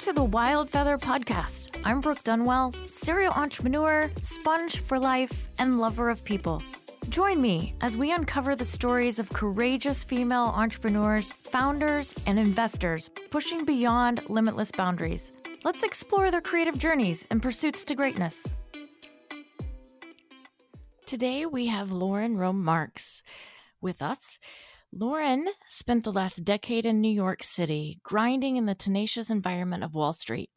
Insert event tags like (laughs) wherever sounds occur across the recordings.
to the Wild Feather Podcast. I'm Brooke Dunwell, serial entrepreneur, sponge for life, and lover of people. Join me as we uncover the stories of courageous female entrepreneurs, founders, and investors pushing beyond limitless boundaries. Let's explore their creative journeys and pursuits to greatness. Today we have Lauren Rome Marks with us. Lauren spent the last decade in New York City, grinding in the tenacious environment of Wall Street.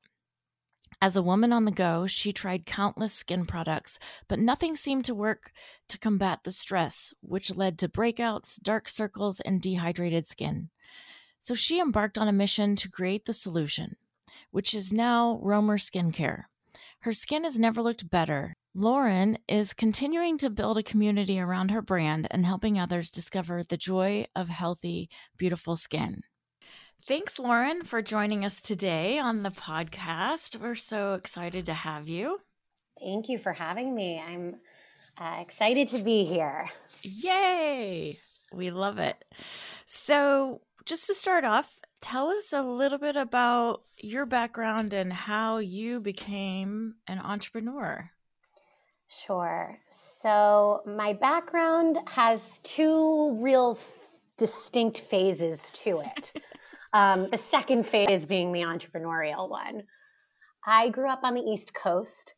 As a woman on the go, she tried countless skin products, but nothing seemed to work to combat the stress, which led to breakouts, dark circles, and dehydrated skin. So she embarked on a mission to create the solution, which is now Romer Skincare. Her skin has never looked better, Lauren is continuing to build a community around her brand and helping others discover the joy of healthy, beautiful skin. Thanks, Lauren, for joining us today on the podcast. We're so excited to have you. Thank you for having me. I'm uh, excited to be here. Yay! We love it. So, just to start off, tell us a little bit about your background and how you became an entrepreneur. Sure. So, my background has two real f- distinct phases to it. (laughs) um, the second phase being the entrepreneurial one. I grew up on the East Coast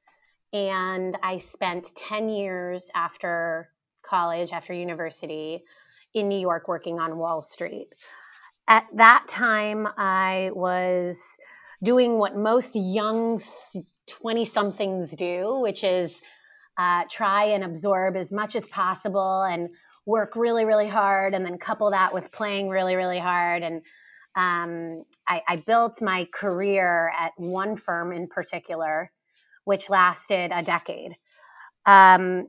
and I spent 10 years after college, after university, in New York working on Wall Street. At that time, I was doing what most young 20 somethings do, which is uh, try and absorb as much as possible and work really, really hard, and then couple that with playing really, really hard. And um, I, I, built my career at one firm in particular, which lasted a decade. Um,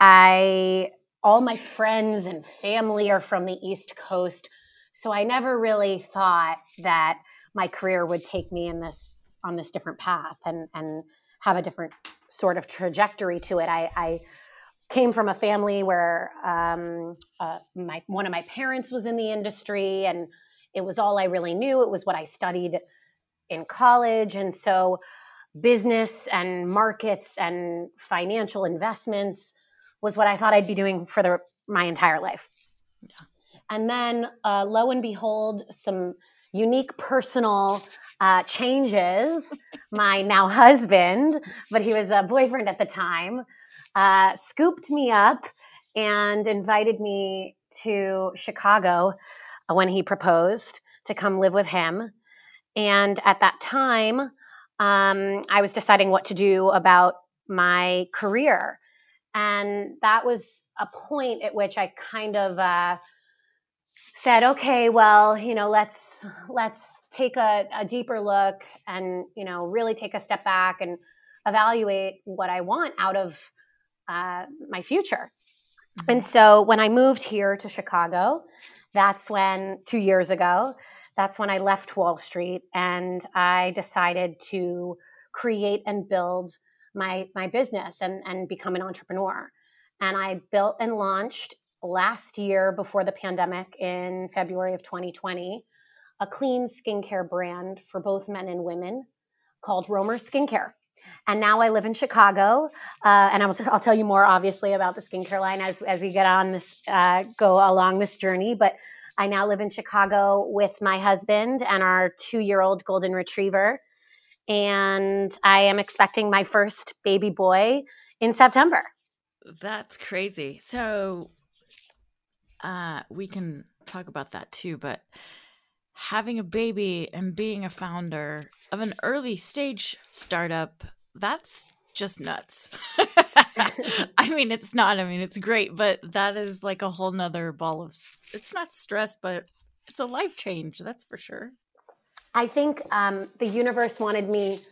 I all my friends and family are from the East Coast, so I never really thought that my career would take me in this on this different path and and have a different sort of trajectory to it. I, I came from a family where um, uh, my one of my parents was in the industry, and it was all I really knew. It was what I studied in college, and so business and markets and financial investments was what I thought I'd be doing for the, my entire life. Yeah. And then, uh, lo and behold, some unique personal uh, changes, my now husband, but he was a boyfriend at the time, uh, scooped me up and invited me to Chicago when he proposed to come live with him. And at that time, um, I was deciding what to do about my career. And that was a point at which I kind of uh, said okay well you know let's let's take a, a, deeper look and you know really take a step back and evaluate what i want out of uh, my future mm-hmm. and so when i moved here to chicago that's when two years ago that's when i left wall street and i decided to create and build my my business and and become an entrepreneur and i built and launched last year before the pandemic in February of 2020 a clean skincare brand for both men and women called Romer Skincare. And now I live in Chicago, uh, and I'll, t- I'll, tell you more, obviously, about the skincare line as, as we get on this, uh, go along this journey. But I now live in Chicago with my husband and our two year old golden retriever. And I am expecting my first baby boy in September. That's crazy. So, uh, we can talk about that too. But having a baby and being a founder of an early stage startup, that's just nuts. (laughs) I mean, it's not. I mean, it's great, but that is like a whole nother ball of. It's not stress, but it's a life change. That's for sure. I think um, the universe wanted me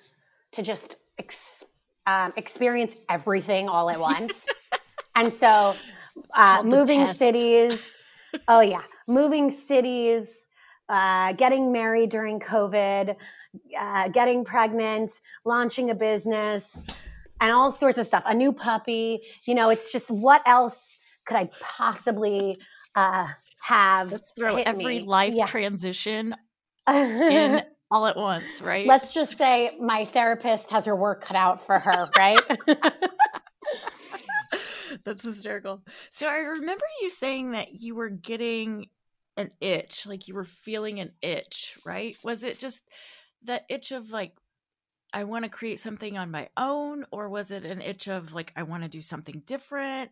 to just ex- um, experience everything all at once, (laughs) and so uh, moving cities. (laughs) oh yeah, moving cities, uh, getting married during COVID, uh, getting pregnant, launching a business, and all sorts of stuff. A new puppy. You know, it's just what else could I possibly uh, have? Let's throw every me? life yeah. transition in (laughs) all at once, right? Let's just say my therapist has her work cut out for her, right? (laughs) That's hysterical. So I remember you saying that you were getting an itch, like you were feeling an itch, right? Was it just that itch of like, I want to create something on my own, or was it an itch of like, I want to do something different?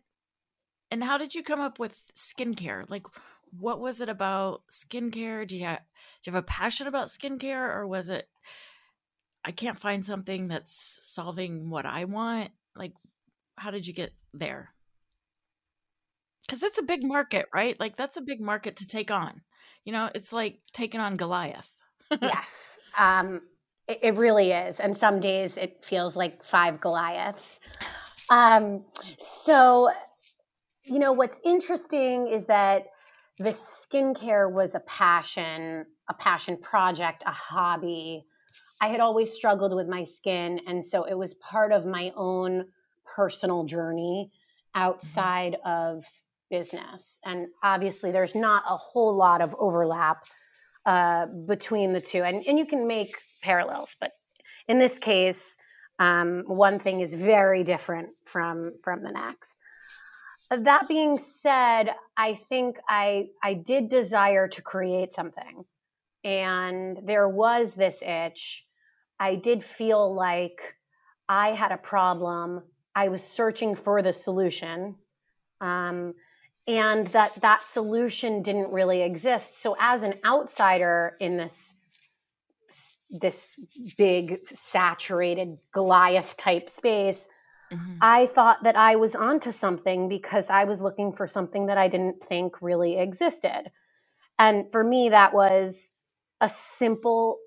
And how did you come up with skincare? Like, what was it about skincare? Do you have, do you have a passion about skincare, or was it I can't find something that's solving what I want? Like, how did you get there? Because it's a big market, right? Like, that's a big market to take on. You know, it's like taking on Goliath. (laughs) yes, um, it, it, really is. And some days it feels like five Goliaths. Um, so, you know, what's interesting is that the skincare was a passion, a passion project, a hobby. I had always struggled with my skin. And so it was part of my own personal journey mm-hmm. outside mm-hmm. of business. And obviously, there's not a whole lot of overlap uh, between the two. And, and you can make parallels, but in this case, um, one thing is very different from from the next. That being said, I think I I did desire to create something, and there was this itch. I did feel like I had a problem. I was searching for the solution. Um, and that that solution didn't really exist so as an outsider in this this big saturated goliath type space mm-hmm. i thought that i was onto something because i was looking for something that i didn't think really existed and for me that was a simple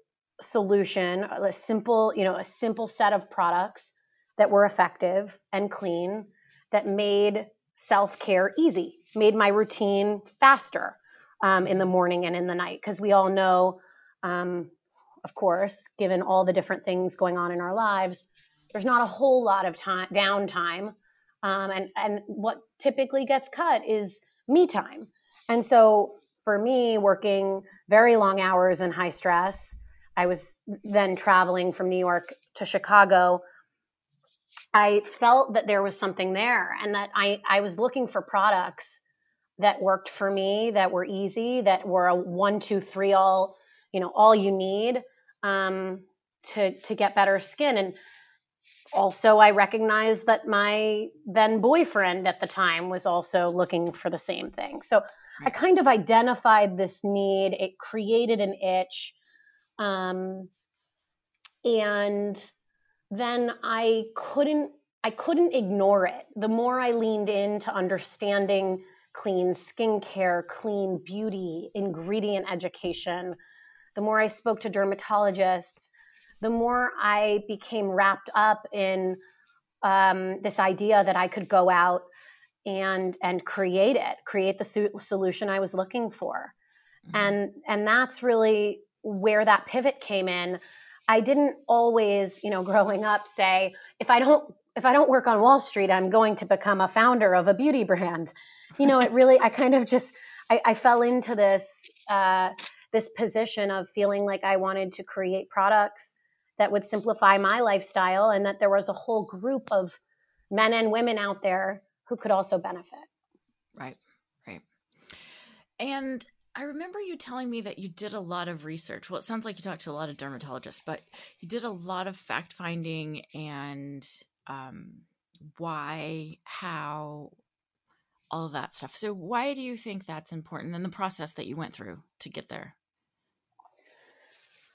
solution a simple you know a simple set of products that were effective and clean that made self-care easy made my routine faster um, in the morning and in the night. Because we all know um, of course given all the different things going on in our lives there's not a whole lot of time downtime um, and and what typically gets cut is me time. And so for me working very long hours and high stress i was then traveling from new york to chicago I felt that there was something there and that I, I was looking for products that worked for me, that were easy, that were a one, two, three, all, you know, all you need um, to, to get better skin. And also I recognized that my then boyfriend at the time was also looking for the same thing. So I kind of identified this need. It created an itch. Um, and then I couldn't I couldn't ignore it. The more I leaned into understanding clean skincare, clean beauty, ingredient education, the more I spoke to dermatologists, the more I became wrapped up in um, this idea that I could go out and and create it, create the su- solution I was looking for, mm-hmm. and and that's really where that pivot came in. I didn't always, you know, (laughs) growing up say, if I don't if I don't work on Wall Street, I'm going to become a founder of a beauty brand. You know, it really I kind of just I, I fell into this uh, this position of feeling like I wanted to create products that would simplify my lifestyle and that there was a whole group of men and women out there who could also benefit. Right, right. And I remember you telling me that you did a lot of research. Well, it sounds like you talked to a lot of dermatologists, but you did a lot of fact finding and um, why, how, all of that stuff. So, why do you think that's important in the process that you went through to get there?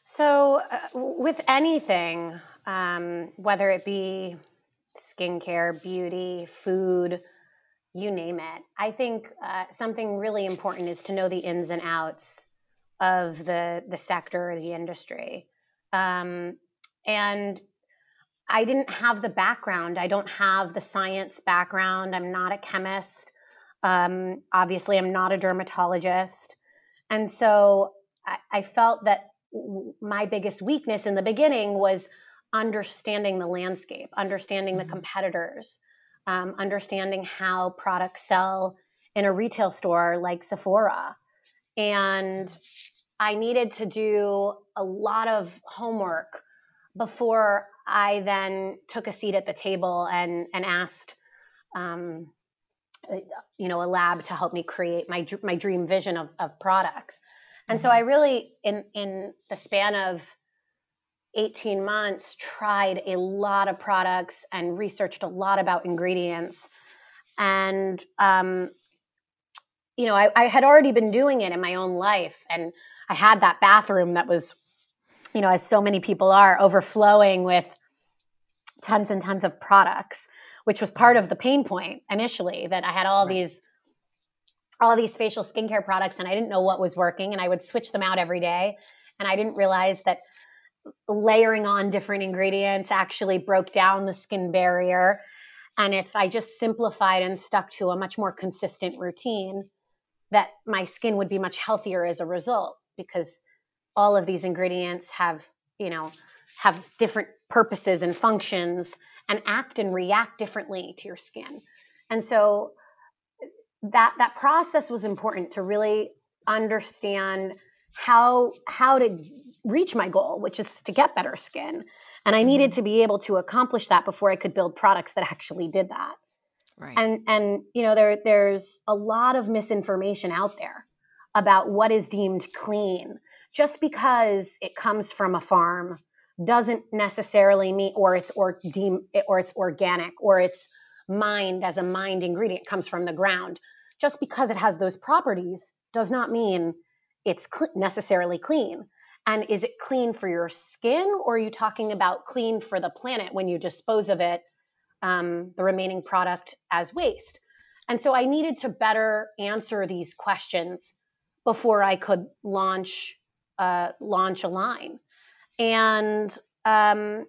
So, uh, with anything, um, whether it be skincare, beauty, food, you name it. I think uh, something really important is to know the ins and outs of the the sector or the industry. Um, and I didn't have the background. I don't have the science background. I'm not a chemist. Um, obviously, I'm not a dermatologist. And so I, I felt that my biggest weakness in the beginning was understanding the landscape, understanding mm-hmm. the competitors, um, understanding how products sell in a retail store like Sephora. And I needed to do a lot of homework before I then took a seat at the table and and asked, um, uh, you know, a lab to help me create my my dream vision of of products. And mm-hmm. so I really, in in the span of 18 months, tried a lot of products and researched a lot about ingredients. And um, you know, I, I had already been doing it in my own life, and I had that bathroom that was, you know, as so many people are, overflowing with tons and tons of products, which was part of the pain point initially that I had all right. these all these facial skincare products and I didn't know what was working and I would switch them out every day and I didn't realize that layering on different ingredients actually broke down the skin barrier and if I just simplified and stuck to a much more consistent routine that my skin would be much healthier as a result because all of these ingredients have, you know, have different purposes and functions and act and react differently to your skin. And so that that process was important to really understand how how to reach my goal, which is to get better skin. And I needed mm-hmm. to be able to accomplish that before I could build products that actually did that. Right. And and you know there there's a lot of misinformation out there about what is deemed clean. Just because it comes from a farm doesn't necessarily mean or it's or deem or it's organic or it's mined as a mined ingredient comes from the ground. Just because it has those properties does not mean it's cl- necessarily clean. And is it clean for your skin, or are you talking about clean for the planet when you dispose of it, um, the remaining product as waste? And so I needed to better answer these questions before I could launch uh, launch a line. And um,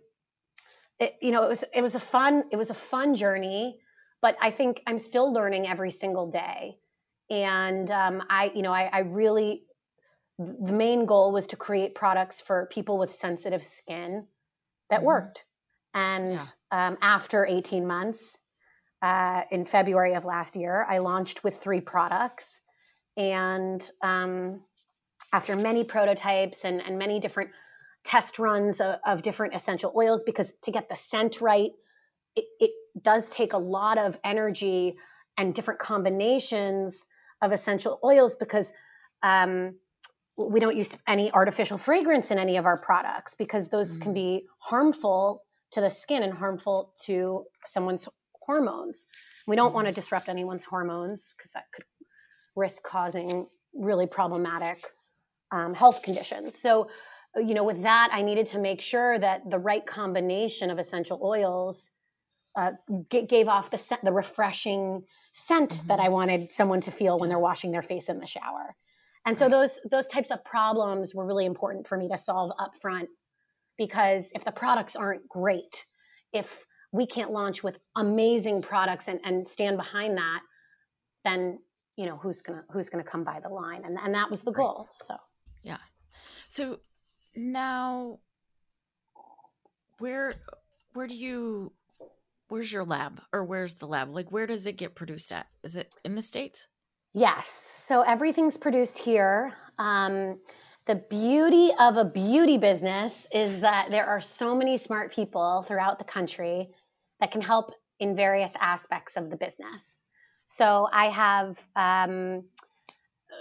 it, you know, it was it was a fun it was a fun journey, but I think I'm still learning every single day. And um, I, you know, I, I really the main goal was to create products for people with sensitive skin that mm-hmm. worked. And yeah. um, after 18 months, uh, in February of last year, I launched with three products. And um, after many prototypes and, and, many different test runs of, of, different essential oils, because to get the scent right, it, it does take a lot of energy and different combinations of essential oils because um, we don't use any artificial fragrance in any of our products because those mm-hmm. can be harmful to the skin and harmful to someone's hormones. We don't mm-hmm. want to disrupt anyone's hormones because that could risk causing really problematic um, health conditions. So, you know, with that, I needed to make sure that the right combination of essential oils uh, g- gave off the scent, the refreshing scent mm-hmm. that I wanted someone to feel when they're washing their face in the shower. And so those those types of problems were really important for me to solve up front because if the products aren't great, if we can't launch with amazing products and, and stand behind that, then you know who's gonna who's gonna come by the line. And and that was the goal. So yeah. So now where where do you where's your lab or where's the lab? Like where does it get produced at? Is it in the States? Yes. So everything's produced here. Um, the beauty of a beauty business is that there are so many smart people throughout the country that can help in various aspects of the business. So I have um,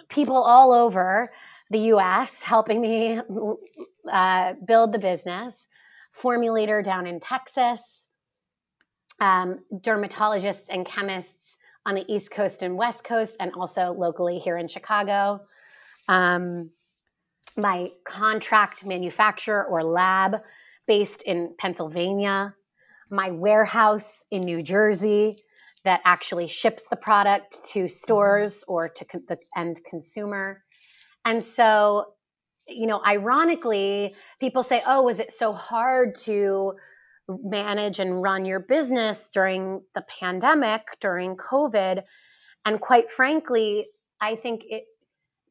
people all over the US helping me uh, build the business, formulator down in Texas, um, dermatologists and chemists on the East Coast and West Coast, and also locally here in Chicago. Um, my contract manufacturer or lab based in Pennsylvania, my warehouse in New Jersey that actually ships the product to stores or to con- the end consumer. And so, you know, ironically, people say, oh, was it so hard to manage and run your business during the pandemic, during COVID. And quite frankly, I think it,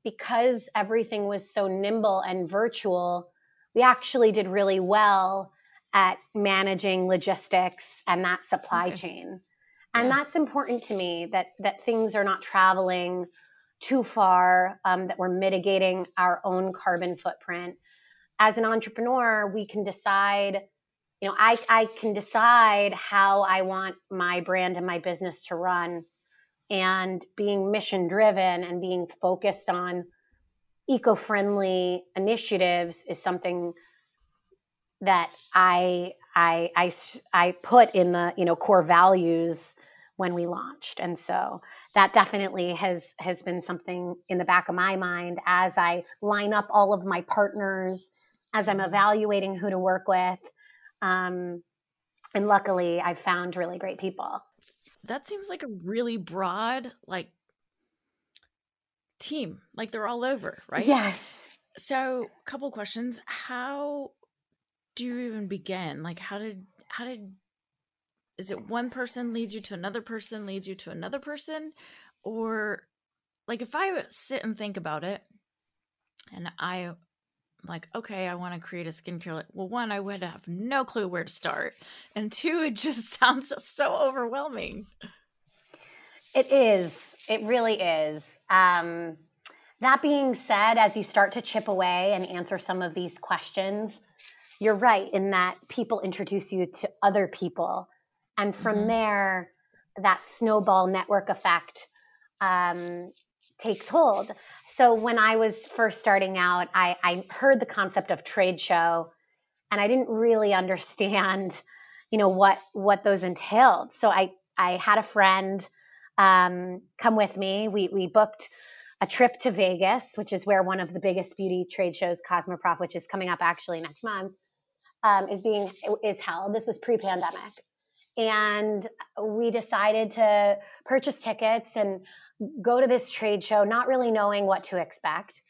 because everything was so nimble and virtual, we actually did really well at managing logistics and that supply okay. chain. And yeah. that's important to me that that things are not traveling too far, um, that we're mitigating our own carbon footprint. As an entrepreneur, we can decide, you know, I, I can decide how I want my brand and my business to run. And being mission driven and being focused on eco friendly initiatives is something that I, I, I, I put in the you know core values when we launched and so that definitely has has been something in the back of my mind as i line up all of my partners as i'm mm-hmm. evaluating who to work with um, and luckily i've found really great people. That seems like a really broad like team. Like they're all over right? Yes. So a couple questions. How do you even begin? Like how did how did is it one person leads you to another person leads you to another person? Or like if i sit and think about it and i like okay i want to create a skincare well one i would have no clue where to start and two it just (laughs) sounds so overwhelming. It is. It really is. Um that being said as you start to chip away and answer some of these questions you're right in that people introduce you to other people. And from mm-hmm. there that snowball network effect um, takes hold. So when i was first starting out I, I heard the concept of trade show and i didn't really understand you know what what those entailed. So i i had a friend um, come with me. We we booked a trip to vegas which is where one of the biggest beauty trade shows cosmoprof which is coming up actually next month um, is being is held. This was pre-pandemic and we decided to purchase tickets and go to this trade show not really knowing what to expect.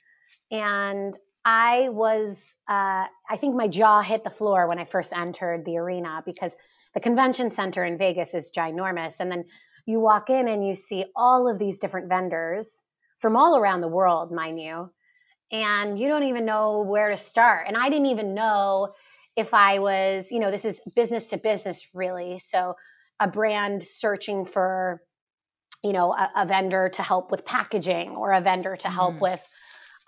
And i was uh, i think my jaw hit the floor when i first entered the arena because the convention center in vegas is ginormous. And then you walk in and you see all of these different vendors from all around the world mind you and you don't even know where to start. And i didn't even know if I was, you know, this is business to business really. So a brand searching for, you know, a, a vendor to help with packaging or a vendor to help mm. with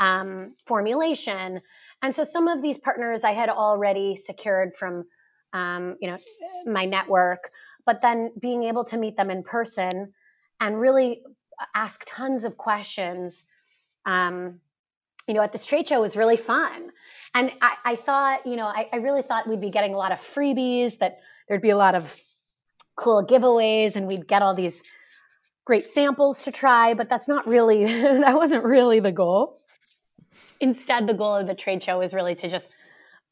um, formulation. And so some of these partners I had already secured from, um, you know, my network, but then being able to meet them in person and really ask tons of questions, um, you know, at this trade show was really fun and I, I thought, you know, I, I really thought we'd be getting a lot of freebies, that there'd be a lot of cool giveaways, and we'd get all these great samples to try. But that's not really, (laughs) that wasn't really the goal. Instead, the goal of the trade show is really to just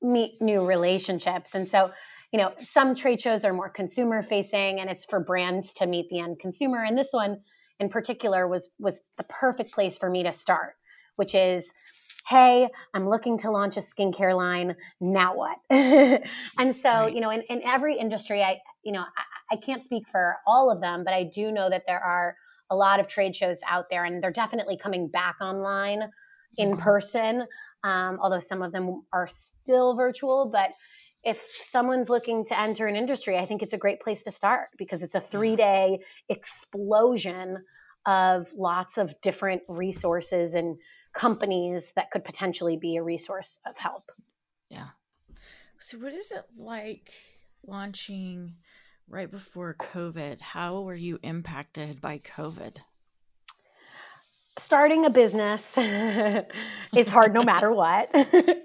meet new relationships. And so, you know, some trade shows are more consumer facing and it's for brands to meet the end consumer. And this one in particular was was the perfect place for me to start, which is hey, I'm looking to launch a skincare line. Now what? (laughs) and so, right. you know, in, in every industry, I, you know, I, I can't speak for all of them, but I do know that there are a lot of trade shows out there and they're definitely coming back online in mm-hmm. person, um, although some of them are still virtual. But if someone's looking to enter an industry, I think it's a great place to start because it's a three day explosion of lots of different resources and companies that could potentially be a resource of help. Yeah. So, what is it like launching right before COVID? How were you impacted by COVID? Starting a business (laughs) is hard no (laughs) matter what. right,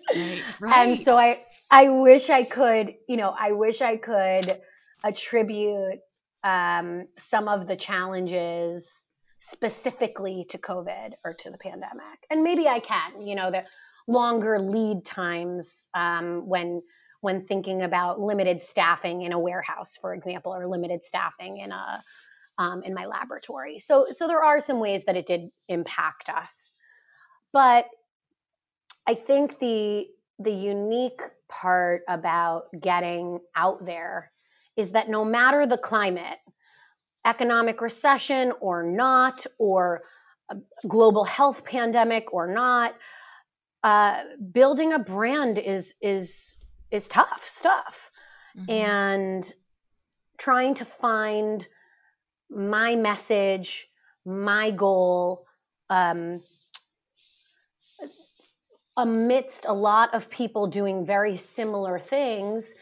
right. (laughs) And so I I wish I could, you know, I wish I could attribute um, some of the challenges specifically to COVID or to the pandemic. And maybe I can, you know, the longer lead times um, when when thinking about limited staffing in a warehouse, for example, or limited staffing in a um, in my laboratory. So so there are some ways that it did impact us, but I think the the unique part about getting out there is that no matter the climate, economic recession or not, or global health pandemic or not, uh, building a brand is is is tough stuff, mm-hmm. and trying to find my message, my goal, um, amidst a lot of people doing very similar things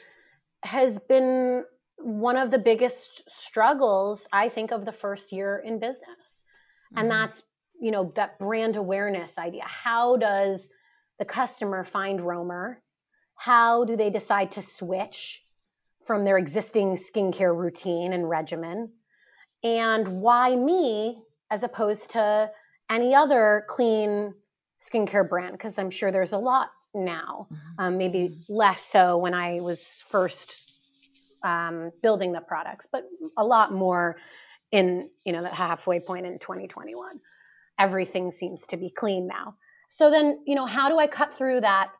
has been one of the biggest struggles i think of the first year in business mm-hmm. and that's you know that brand awareness idea how does the customer find romer how do they decide to switch from their existing skincare routine and regimen and why me as opposed to any other clean skincare brand because i'm sure there's a lot now mm-hmm. um, maybe mm-hmm. less so when i was first um, building the products but a lot more in you know that halfway point in 2021 everything seems to be clean now. So then you know how do i cut through that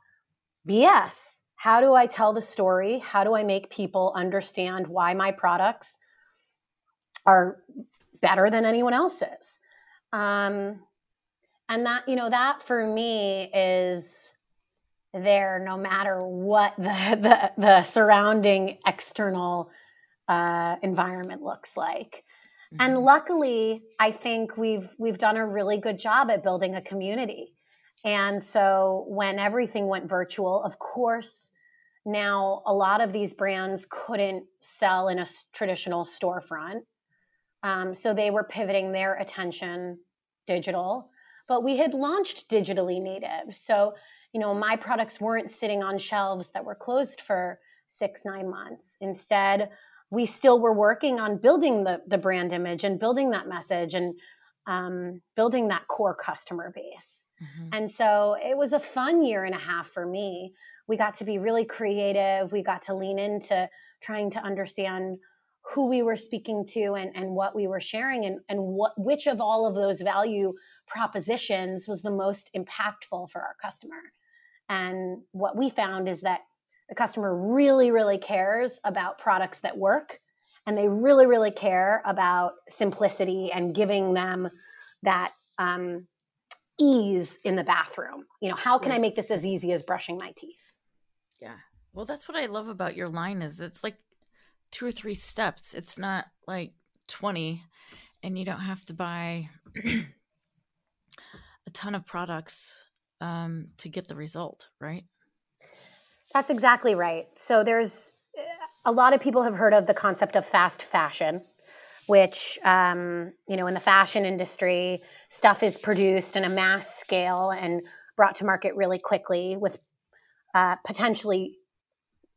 bs how do i tell the story? How do i make people understand why my products are better than anyone else's? Um, and that you know that for me is there no matter what the (laughs) the, the surrounding external uh, environment looks like. Mm-hmm. and luckily i think we've we've done a really good job at building a community. And so when everything went virtual of course now a lot of these brands couldn't sell in a traditional storefront. Um, so they were pivoting their attention digital but we had launched digitally native. So, you know, my products weren't sitting on shelves that were closed for six, nine months. Instead, we still were working on building the, the brand image and building that message and um, building that core customer base. Mm-hmm. And so it was a fun year and a half for me. We got to be really creative. We got to lean into trying to understand who we were speaking to and, and what we were sharing and, and what which of all of those value propositions was the most impactful for our customer. And what we found is that the customer really really cares about products that work and they really really care about simplicity and giving them that um, ease in the bathroom. You know how can i make this as easy as brushing my teeth? Yeah. Well that's what i love about your line is it's like two or three steps. It's not like 20 and you don't have to buy (clears throat) a ton of products um, to get the result, right? That's exactly right. So there's a lot of people have heard of the concept of fast fashion, which, um, you know, in the fashion industry, stuff is produced in a mass scale and brought to market really quickly with uh, potentially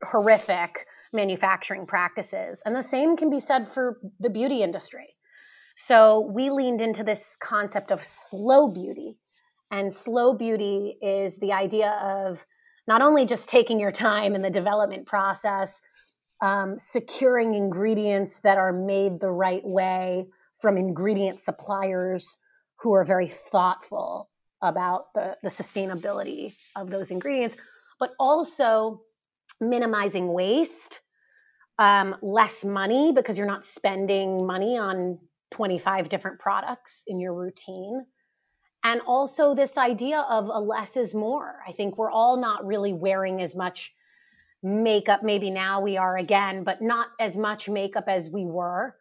horrific manufacturing practices. And the same can be said for the beauty industry. So we leaned into this concept of slow beauty. And slow beauty is the idea of not only just taking your time in the development process, um, securing ingredients that are made the right way from ingredient suppliers who are very thoughtful about the, the sustainability of those ingredients, but also minimizing waste, um, less money because you're not spending money on 25 different products in your routine. And also, this idea of a less is more. I think we're all not really wearing as much makeup. Maybe now we are again, but not as much makeup as we were.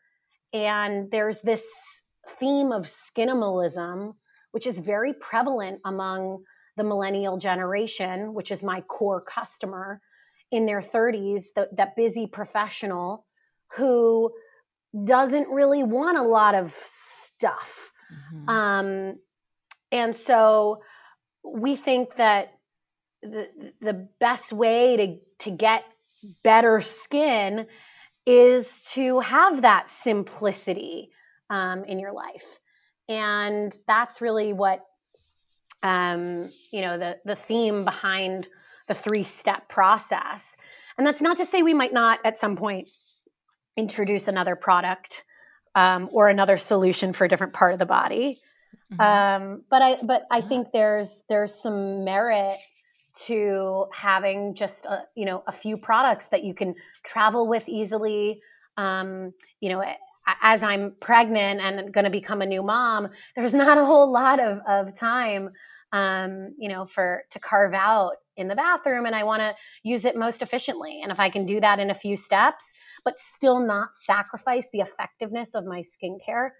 And there's this theme of skinimalism, which is very prevalent among the millennial generation, which is my core customer in their 30s, the, that busy professional who doesn't really want a lot of stuff. Mm-hmm. Um, and so we think that the, the best way to, to get better skin is to have that simplicity um, in your life. And that's really what, um, you know, the, the theme behind the three step process. And that's not to say we might not at some point introduce another product um, or another solution for a different part of the body. Mm-hmm. Um, but I but I think there's there's some merit to having just a, you know a few products that you can travel with easily. Um, you know, as I'm pregnant and going to become a new mom, there's not a whole lot of of time, um, you know, for to carve out in the bathroom and I want to use it most efficiently. And if I can do that in a few steps, but still not sacrifice the effectiveness of my skincare,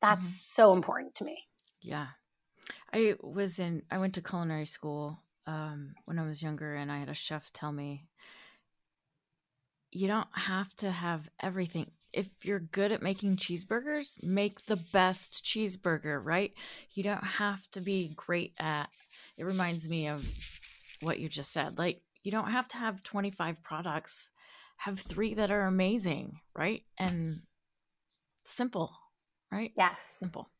that's mm-hmm. so important to me. Yeah. I was in, I went to culinary school um, when I was younger, and I had a chef tell me, you don't have to have everything. If you're good at making cheeseburgers, make the best cheeseburger, right? You don't have to be great at, it reminds me of what you just said. Like, you don't have to have 25 products, have three that are amazing, right? And simple, right? Yes. Simple.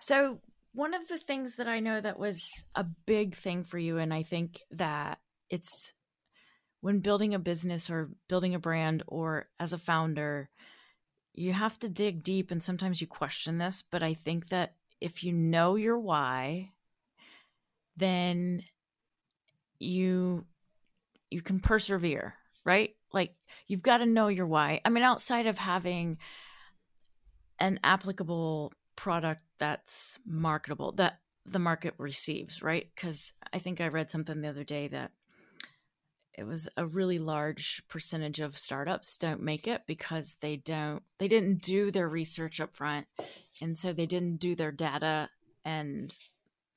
So, one of the things that I know that was a big thing for you, and I think that it's when building a business or building a brand or as a founder, you have to dig deep and sometimes you question this, but I think that if you know your why, then you you can persevere, right? Like you've got to know your why. I mean outside of having an applicable product that's marketable that the market receives, right? Because I think I read something the other day that it was a really large percentage of startups don't make it because they don't they didn't do their research up front and so they didn't do their data and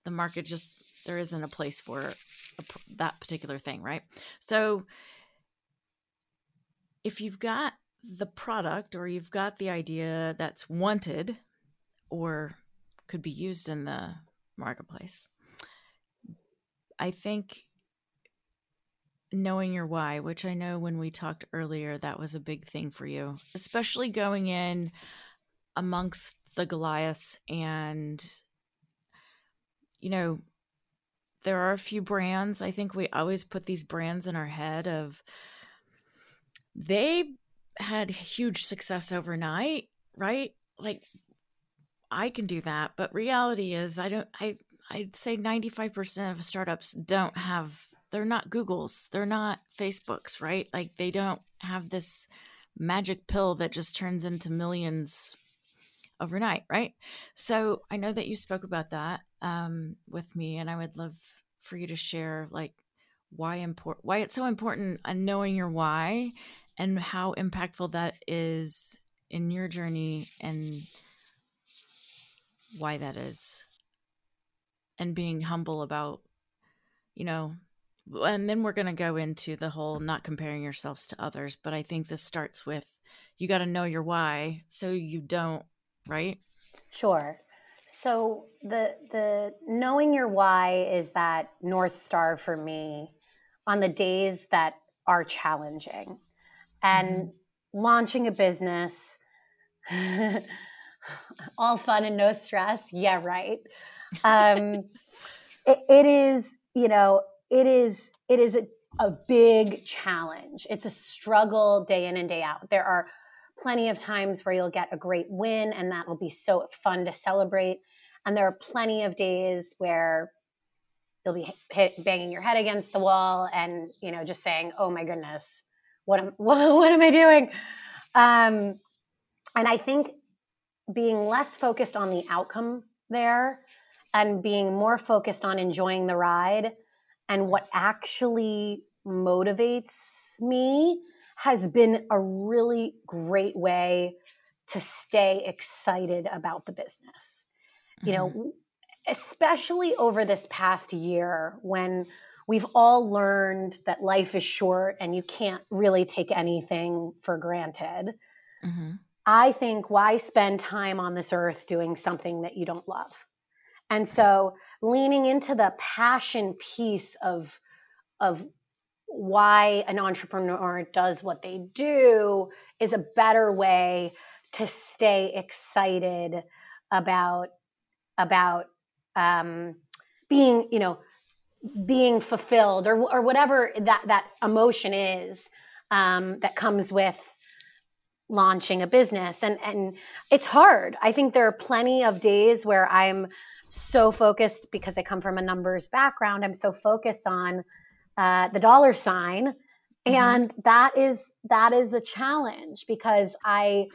the market just there isn't a place for a, that particular thing right so if you've got the product or you've got the idea that's wanted or could be used in the marketplace. I think knowing your why, which I know when we talked earlier, that was a big thing for you, especially going in amongst the Goliaths. And, you know, there are a few brands. I think we always put these brands in our head of they had huge success overnight, right? Like I can do that, but reality is I don't I I'd say 95% of startups don't have they're not Googles, they're not Facebooks, right? Like they don't have this magic pill that just turns into millions overnight, right? So I know that you spoke about that um, with me, and I would love for you to share like why important, why it's so important, and knowing your why, and how impactful that is in your journey and why that is and being humble about you know and then we're going to go into the whole not comparing yourselves to others but i think this starts with you got to know your why so you don't right sure so the the knowing your why is that north star for me on the days that are challenging and mm-hmm. launching a business (laughs) all fun and no stress. Yeah, right. Um, (laughs) it, it is, you know, it is, it is a, a big challenge. It's a struggle day in and day out. There are plenty of times where you'll get a great win and that will be so fun to celebrate. And there are plenty of days where you'll be hit, banging your head against the wall and, you know, just saying, oh my goodness, what am, what, (laughs) what am I doing? Um, and I think being less focused on the outcome there and being more focused on enjoying the ride and what actually motivates me has been a really great way to stay excited about the business. Mm-hmm. You know, mm-hmm. especially over this past year when we've all learned that life is short and you can't really take anything for granted. Mm-hmm. I think why spend time on this earth doing something that you don't love? And so leaning into the passion piece of of why an entrepreneur does what they do is a better way to stay excited about about um, being you know being fulfilled or or whatever that that emotion is um, that comes with launching a business. And and it's hard. I think there are plenty of days where i'm so focused because i come from a numbers background i'm so focused on uh, the dollar sign mm-hmm. and that is that is a challenge because i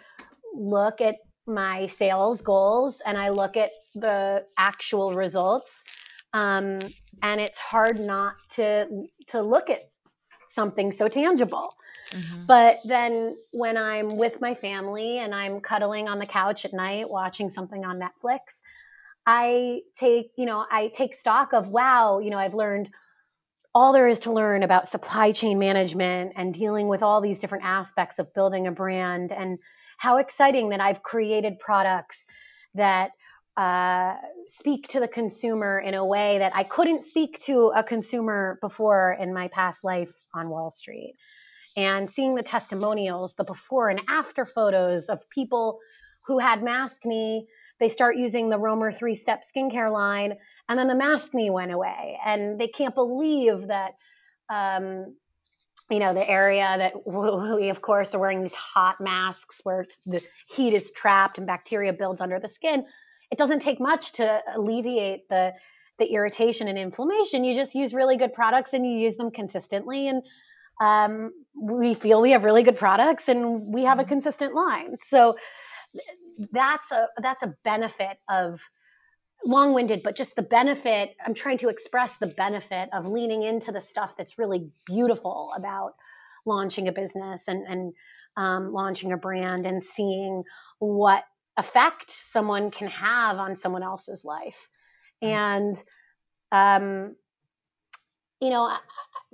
look at my sales goals and i look at the actual results um, and it's hard not to to look at something so tangible Mm-hmm. But then when I'm with my family and I'm cuddling on the couch at night watching something on Netflix, I take, you know, I take stock of, wow, you know, I've learned all there is to learn about supply chain management and dealing with all these different aspects of building a brand and how exciting that I've created products that uh, speak to the consumer in a way that I couldn't speak to a consumer before in my past life on Wall Street. And seeing the testimonials, the before and after photos of people who had maskne, they start using the Romer three step skincare line, and then the maskne went away. And they can't believe that um, you know the area that (laughs) we of course are wearing these hot masks where the heat is trapped and bacteria builds under the skin it doesn't take much to alleviate the the irritation and inflammation you just use really good products and you use them consistently and um, we feel we have really good products and we have a mm-hmm. consistent line so that's a that's a benefit of long-winded but just the benefit i'm trying to express the benefit of leaning into the stuff that's really beautiful about launching a business and and um, launching a brand and seeing what effect someone can have on someone else's life mm. and um, you know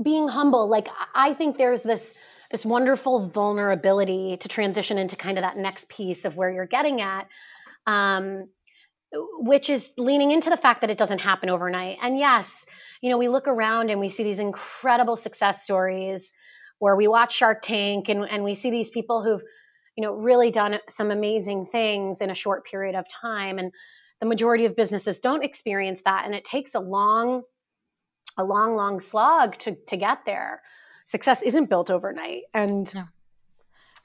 being humble like i think there's this this wonderful vulnerability to transition into kind of that next piece of where you're getting at um, which is leaning into the fact that it doesn't happen overnight. And yes, you know, we look around and we see these incredible success stories where we watch Shark Tank and, and we see these people who've, you know, really done some amazing things in a short period of time. And the majority of businesses don't experience that. And it takes a long, a long, long slog to, to get there. Success isn't built overnight. And no.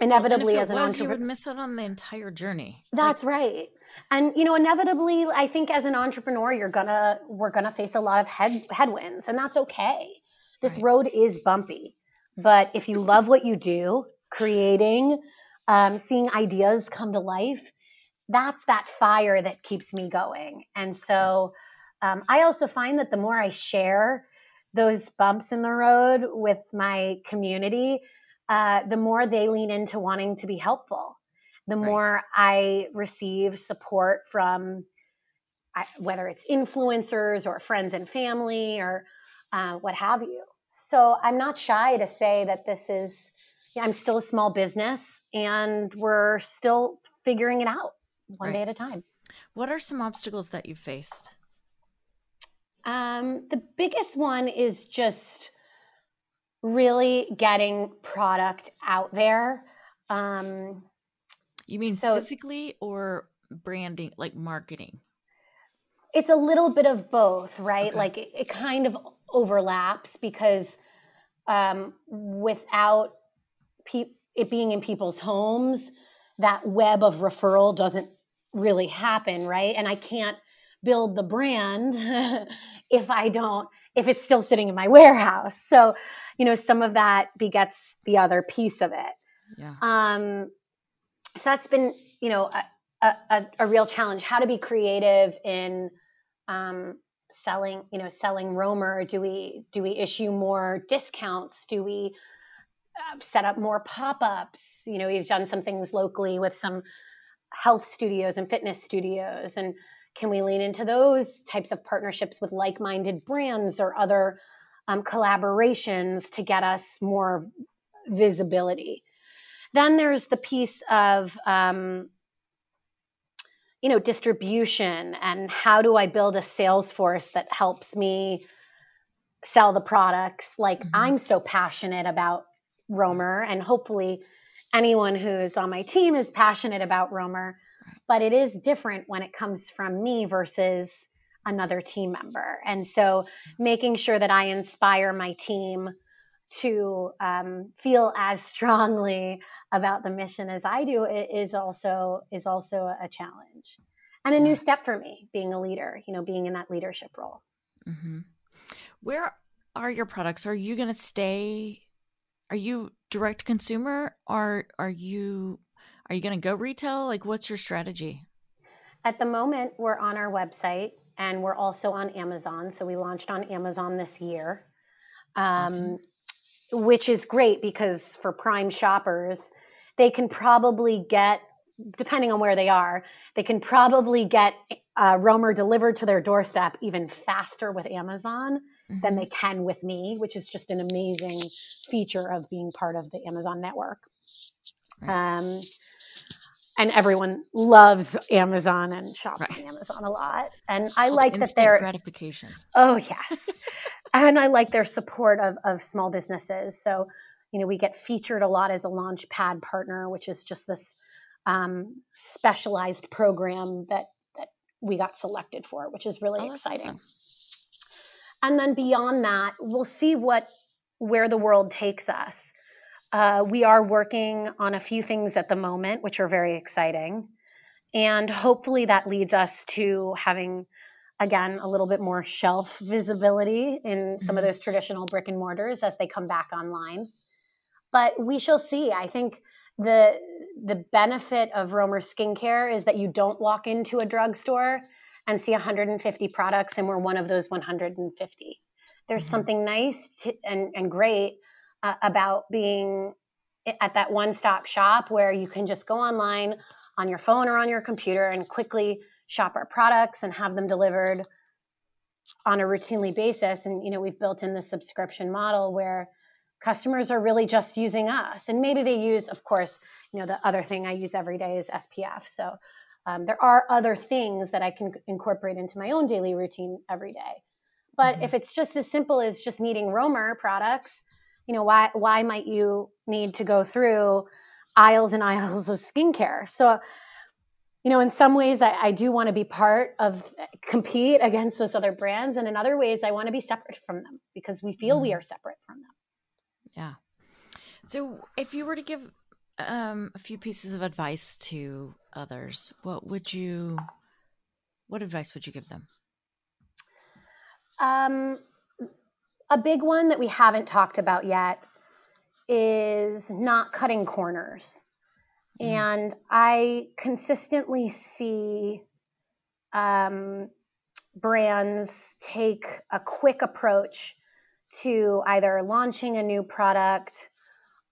inevitably well, and as an entrepreneur, you would miss out on the entire journey. That's like, right and you know inevitably i think as an entrepreneur you're gonna we're gonna face a lot of head headwinds and that's okay this right. road is bumpy but if you love what you do creating um, seeing ideas come to life that's that fire that keeps me going and so um, i also find that the more i share those bumps in the road with my community uh, the more they lean into wanting to be helpful the right. more I receive support from whether it's influencers or friends and family or uh, what have you. So I'm not shy to say that this is, yeah, I'm still a small business and we're still figuring it out one right. day at a time. What are some obstacles that you've faced? Um, the biggest one is just really getting product out there. Um, you mean so, physically or branding, like marketing? It's a little bit of both, right? Okay. Like it, it, kind of overlaps because um, without pe- it being in people's homes, that web of referral doesn't really happen, right? And I can't build the brand (laughs) if I don't, if it's still sitting in my warehouse. So, you know, some of that begets the other piece of it. Yeah. Um, so that's been you know a, a, a real challenge how to be creative in um, selling you know selling romer do we do we issue more discounts do we uh, set up more pop-ups you know we've done some things locally with some health studios and fitness studios and can we lean into those types of partnerships with like-minded brands or other um, collaborations to get us more visibility? Then there's the piece of, um, you know, distribution and how do I build a sales force that helps me sell the products? Like mm-hmm. I'm so passionate about Romer and hopefully anyone who's on my team is passionate about Romer but it is different when it comes from me versus another team member. And so making sure that I inspire my team to um, feel as strongly about the mission as I do is also is also a challenge and a new step for me being a leader you know being in that leadership role. Mm-hmm. where are your products? Are you going to stay are you direct consumer? Or are you are you going to go retail like what's your strategy at the moment we're on our website and we're also on amazon so we launched on amazon this year um, awesome which is great because for prime shoppers, they can probably get, depending on where they are, they can probably get uh, Romer delivered to their doorstep even faster with Amazon Mm-hmm. than they can with me, which is just an amazing feature of being part of the Amazon network. Right. Um, and everyone loves Amazon and shops Right. on Amazon a lot. And I like that instant they're gratification. Oh, yes. (laughs) and I like their support of, of small businesses. So, you know, we get featured a lot as a Launchpad partner, which is just this um, specialized program that, that we got selected for, which is really Oh, exciting. awesome. And then beyond that, we'll see what where the world takes us. Uh, we are working on a few things at the moment, which are very exciting. And hopefully that leads us to having, again, a little bit more shelf visibility in some of Mhm. those traditional brick and mortars as they come back online. But we shall see. I think the the benefit of Romer skincare is that you don't walk into a drugstore and see 150 products and we're one of those 150. There's Mhm. something nice to, and, and great uh, about being at that one stop shop where you can just go online on your phone or on your computer and quickly shop our products and have them delivered on a routinely basis. And, you know, we've built in the subscription model where customers are really just using us. And maybe they use, of course, you know, the other thing I use every day is SPF. So um, there are other things that I can incorporate into my own daily routine every day. But Mhm. if it's just as simple as just needing Romer products, you know, why why might you need to go through aisles and aisles of skincare? So, you know, in some ways, I, I do want to be part of compete against those other brands, and in other ways, I want to be separate from them because we feel we Mhm. are separate from them. Yeah. So, if you were to give um, a few pieces of advice to others, what would you? What advice would you give them? Um, a big one that we haven't talked about yet is not cutting corners. Mhm. And I consistently see um, brands take a quick approach to either launching a new product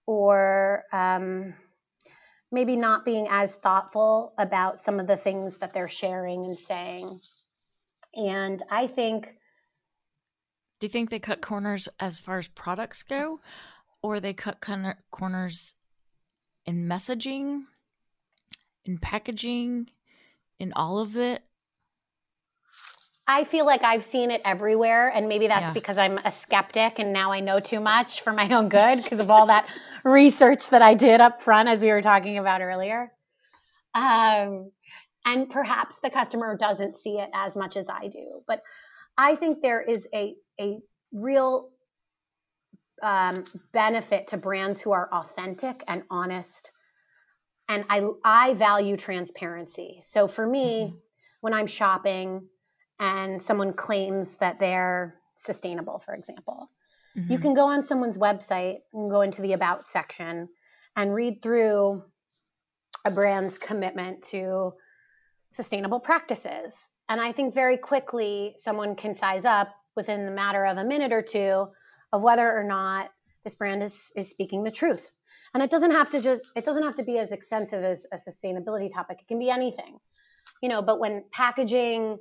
or um, maybe not being as thoughtful about some of the things that they're sharing and saying. And I think Do you think they cut corners as far as products go, or they cut corner- corners in messaging, in packaging, in all of it? I feel like I've seen it everywhere, and maybe that's Yeah. because I'm a skeptic and now I know too much for my own good because of all that (laughs) research that I did up front, as we were talking about earlier. Um, and perhaps the customer doesn't see it as much as I do, but I think there is a a real um, benefit to brands who are authentic and honest, and I I value transparency. So for me, Mhm. when I'm shopping and someone claims that they're sustainable, for example, you Mhm. can go on someone's website and go into the about section and read through a brand's commitment to sustainable practices. And I think very quickly someone can size up within the matter of a minute or two of whether or not this brand is is speaking the truth. And it doesn't have to just it doesn't have to be as extensive as a sustainability topic. It can be anything. You know, but when packaging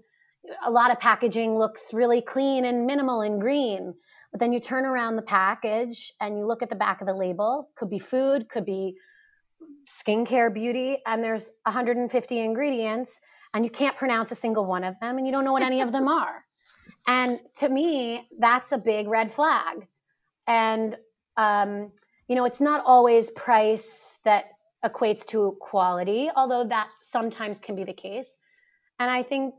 a lot of packaging looks really clean and minimal and green. But then you turn around the package and you look at the back of the label, could be food, could be skincare beauty, and there's 150 ingredients, and you can't pronounce a single one of them, and you don't know what any of them are. And to me, that's a big red flag. And, um, you know, it's not always price that equates to quality, although that sometimes can be the case. And I think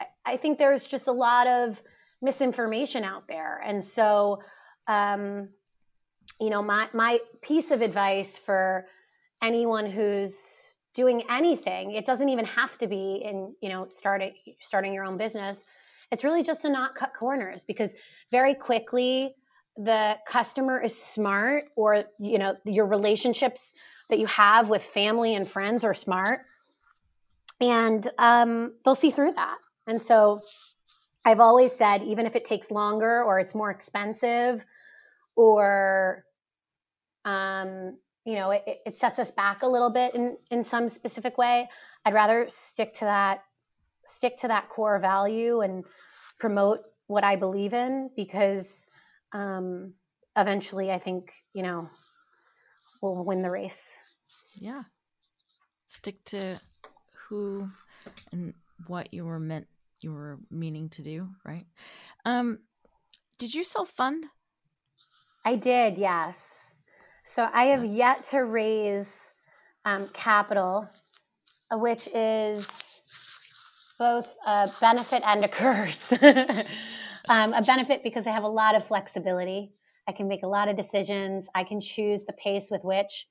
I- I think there's just a lot of misinformation out there. And so, um, you know, my, my piece of advice for anyone who's doing anything, it doesn't even have to be in, you know, starting, starting your own business. It's really just to not cut corners because very quickly the customer is smart or, you know, your relationships that you have with family and friends are smart and um, they'll see through that. And so I've always said, even if it takes longer or it's more expensive or, um, you know, it, it sets us back a little bit in, in some specific way, I'd rather stick to that stick to that core value and promote what I believe in because um, eventually I think, you know, we'll win the race. Yeah. Stick to who and what you were meant you were meaning to do, right? Um did you self fund? I did, yes. So I have yet to raise um, capital, uh, which is both a benefit and a curse. (laughs) um, a benefit because I have a lot of flexibility. I can make a lot of decisions. I can choose the pace with which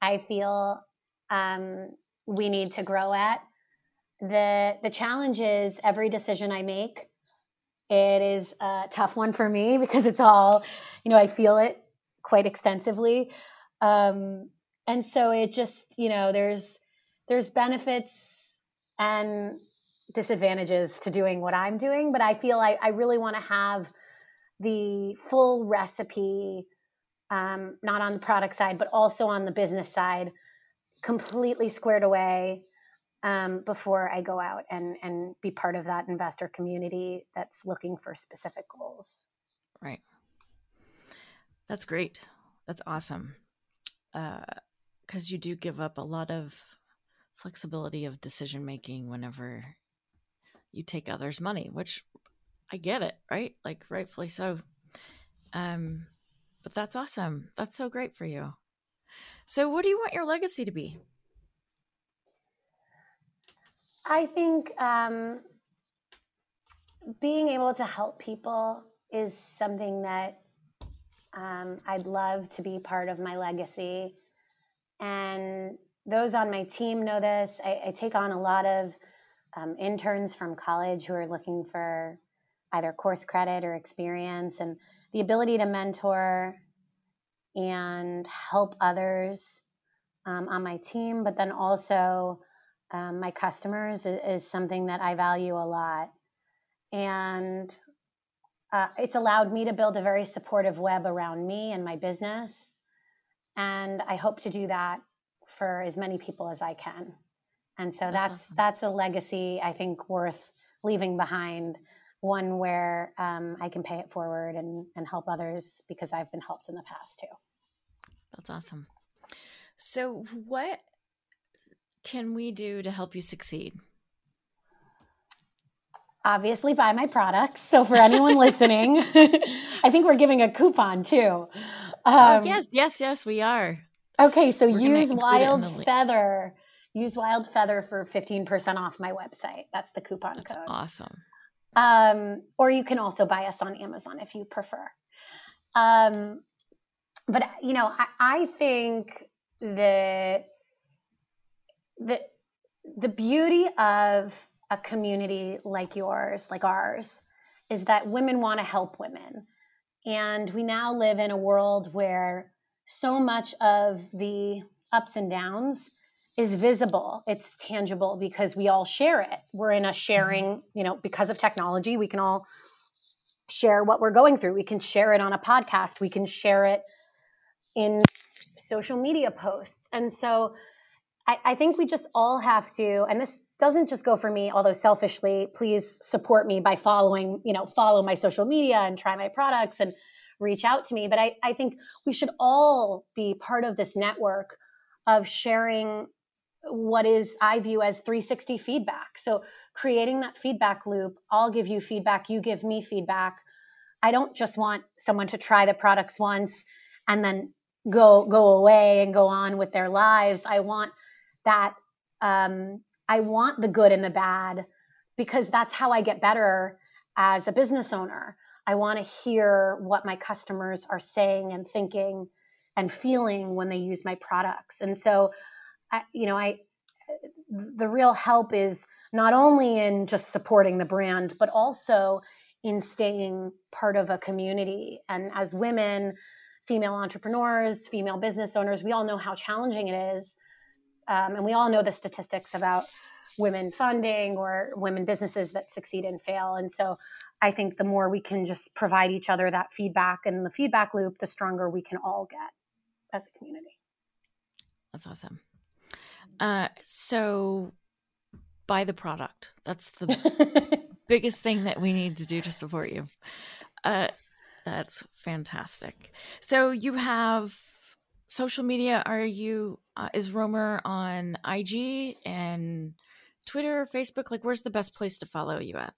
I feel um, we need to grow at. The the challenge is every decision I make, it is a tough one for me (laughs) because it's all, you know, I feel it quite extensively. Um, and so it just, you know, there's there's benefits and disadvantages to doing what I'm doing, but I feel like I really want to have the full recipe, um, not on the product side, but also on the business side, completely squared away um, before I go out and and be part of that investor community that's looking for specific goals. Right. That's great. That's awesome. Because uh, you do give up a lot of flexibility of decision making whenever you take others' money, which I get it, right? Like rightfully so. Um, but that's awesome. That's so great for you. So, what do you want your legacy to be? I think um, being able to help people is something that um, I'd love to be part of my legacy. And those on my team know this. I, I take on a lot of um, interns from college who are looking for either course credit or experience, and the ability to mentor and help others um, on my team, but then also um, my customers is, is, something that I value a lot. And uh, it's allowed me to build a very supportive web around me and my business. And I hope to do that for as many people as I can. And so that's that's, awesome. that's a legacy I think worth leaving behind. One where um, I can pay it forward and, and help others because I've been helped in the past too. That's awesome. So, what can we do to help you succeed? Obviously, buy my products. So, for anyone listening, (laughs) (laughs) I think we're giving a coupon too. Oh, um, oh, yes, yes, yes, we are. Okay, so we're use Wild Feather. Use Wild Feather for 15% off my website. That's the coupon That's code. Awesome. Um, or you can also buy us on Amazon if you prefer. Um, but you know, I, I think that the the beauty of a community like yours, like ours, is that women want to help women. And we now live in a world where so much of the ups and downs is visible. It's tangible because we all share it. We're in a mm-hmm. sharing you know because of technology we can all share what we're going through. We can share it on a podcast. We can share it in social media posts. And so I, I, think we just all have to, and this doesn't just go for me, although selfishly, please support me by following, you know, follow my social media and try my products and reach out to me. But I, I think we should all be part of this network of sharing what is I view as 360 feedback. So creating that feedback loop, I'll give you feedback, you give me feedback. I don't just want someone to try the products once and then go go away and go on with their lives. I want that um, I want the good and the bad because that's how I get better as a business owner. I want to hear what my customers are saying and thinking and feeling when they use my products. And so, I, you know, I the real help is not only in just supporting the brand, but also in staying part of a community. And as women, female entrepreneurs, female business owners, we all know how challenging it is um, and we all know the statistics about women funding or women businesses that succeed and fail. And so I think the more we can just provide each other that feedback and the feedback loop, the stronger we can all get as a community. That's awesome. Uh, so buy the product. That's the (laughs) biggest thing that we need to do to support you. Uh, that's fantastic. So you have social media. Are you uh, is Romer on IG and Twitter, Facebook? Like, where's the best place to follow you at?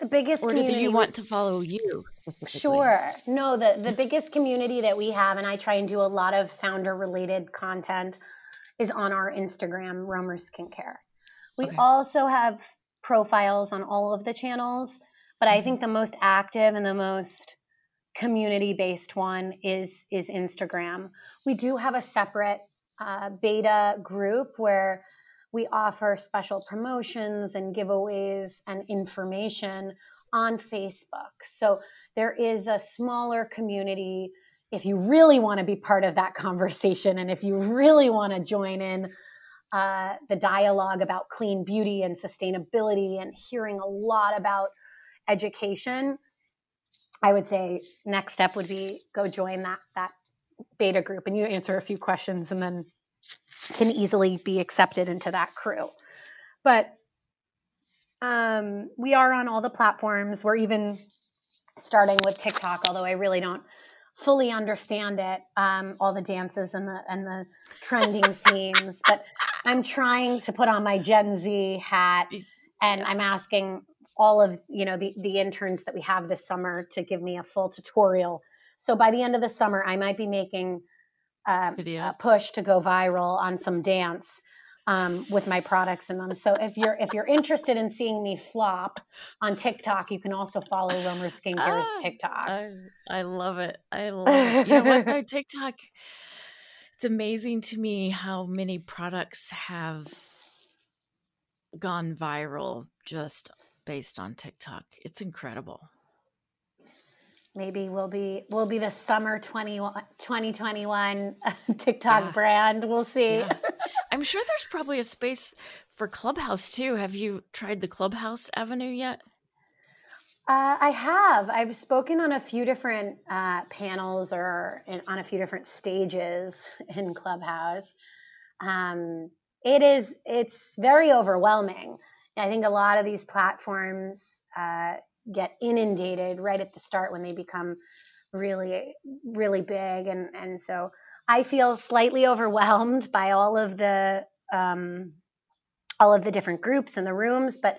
The biggest or do you want to follow you specifically? Sure. No, the the biggest community that we have, and I try and do a lot of founder related content, is on our Instagram, Romer Skincare. We okay. also have profiles on all of the channels, but I think mm-hmm. the most active and the most community based one is is Instagram. We do have a separate uh, beta group where we offer special promotions and giveaways and information on Facebook. So there is a smaller community if you really want to be part of that conversation and if you really want to join in uh, the dialogue about clean beauty and sustainability and hearing a lot about education, I would say next step would be go join that that beta group and you answer a few questions and then can easily be accepted into that crew. But um, we are on all the platforms. We're even starting with TikTok, although I really don't fully understand it, um, all the dances and the and the trending (laughs) themes. But I'm trying to put on my Gen Z hat, and I'm asking all of you know the the interns that we have this summer to give me a full tutorial. So by the end of the summer, I might be making uh, a push to go viral on some dance um, with my products in them. So if you're if you're interested in seeing me flop on TikTok, you can also follow Romer Skincare's ah, TikTok. I, I love it. I love it. You know what? (laughs) My TikTok. It's amazing to me how many products have gone viral just based on TikTok. It's incredible maybe we'll be we'll be the summer 20, 2021 (laughs) tiktok yeah. brand. We'll see. Yeah. (laughs) i'm sure there's probably a space for clubhouse too. Have you tried the clubhouse avenue yet? Uh, i have. I've spoken on a few different uh, panels or in, on a few different stages (laughs) in clubhouse. Um, it is it's very overwhelming. I think a lot of these platforms uh, get inundated right at the start when they become really really big and and so i feel slightly overwhelmed by all of the um, all of the different groups and the rooms but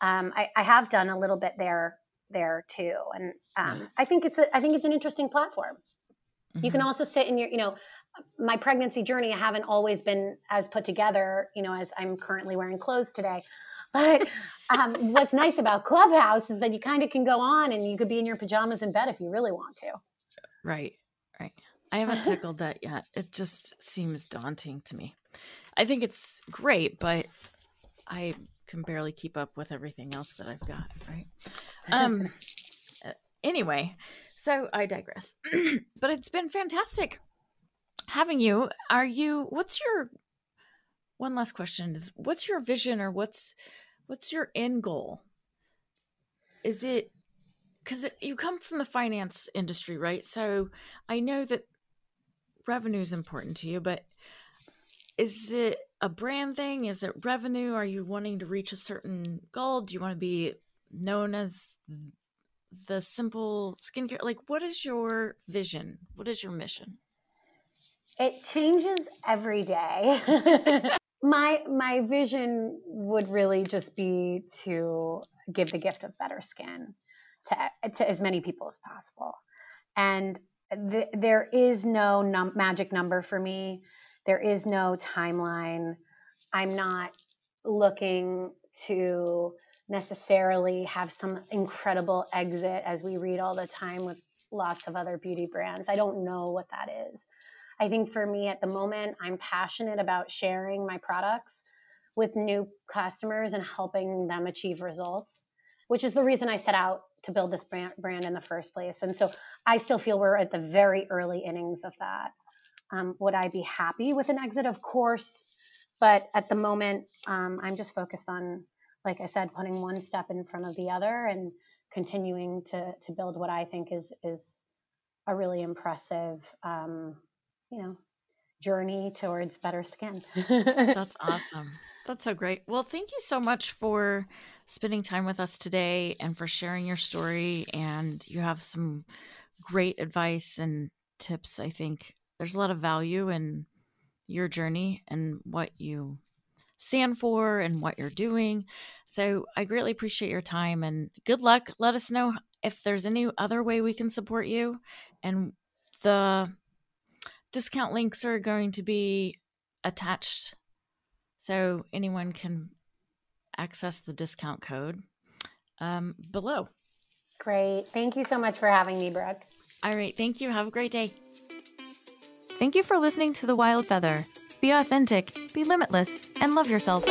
um, I, I, have done a little bit there there too and um, i think it's a i think it's an interesting platform mm-hmm. you can mm-hmm. also sit in your you know my pregnancy journey i haven't always been as put together you know as i'm currently wearing clothes today but um, what's nice about Clubhouse is that you kind of can go on and you could be in your pajamas in bed if you really want to. Right, right. I haven't (laughs) tickled that yet. It just seems daunting to me. I think it's great, but I can barely keep up with everything else that I've got, right? Um (laughs) uh, anyway, so I digress. (clears throat) but it's been fantastic having you. Are you what's your one last question is what's your vision or what's what's your end goal? Is it because you come from the finance industry, right? So I know that revenue is important to you, but is it a brand thing? Is it revenue? Are you wanting to reach a certain goal? Do you want to be known as the simple skincare? Like, what is your vision? What is your mission? It changes every day. (laughs) my my vision would really just be to give the gift of better skin to to as many people as possible. And th- there is no num- magic number for me. There is no timeline. I'm not looking to necessarily have some incredible exit as we read all the time with lots of other beauty brands. I don't know what that is I think for me at the moment, I'm passionate about sharing my products with new customers and helping them achieve results, which is the reason I set out to build this brand, brand in the first place. And so I still feel we're at the very early innings of that. Um, would I be happy with an exit? Of course. But at the moment, um, I'm just focused on, like I said, putting one step in front of the other and continuing to to build what I think is is a really impressive um, you know, journey towards better skin. (laughs) That's awesome. That's so great. Well, thank you so much for spending time with us today and for sharing your story. And you have some great advice and tips. I think there's a lot of value in your journey and what you stand for and what you're doing. So I greatly appreciate your time and good luck. Let us know if there's any other way we can support you. And the discount links are going to be attached so anyone can access the discount code um, below. Great. Thank you so much for having me, Brooke. All right. Thank you. Have a great day. Thank you for listening to The Wild Feather. Be authentic, be limitless, and love yourself.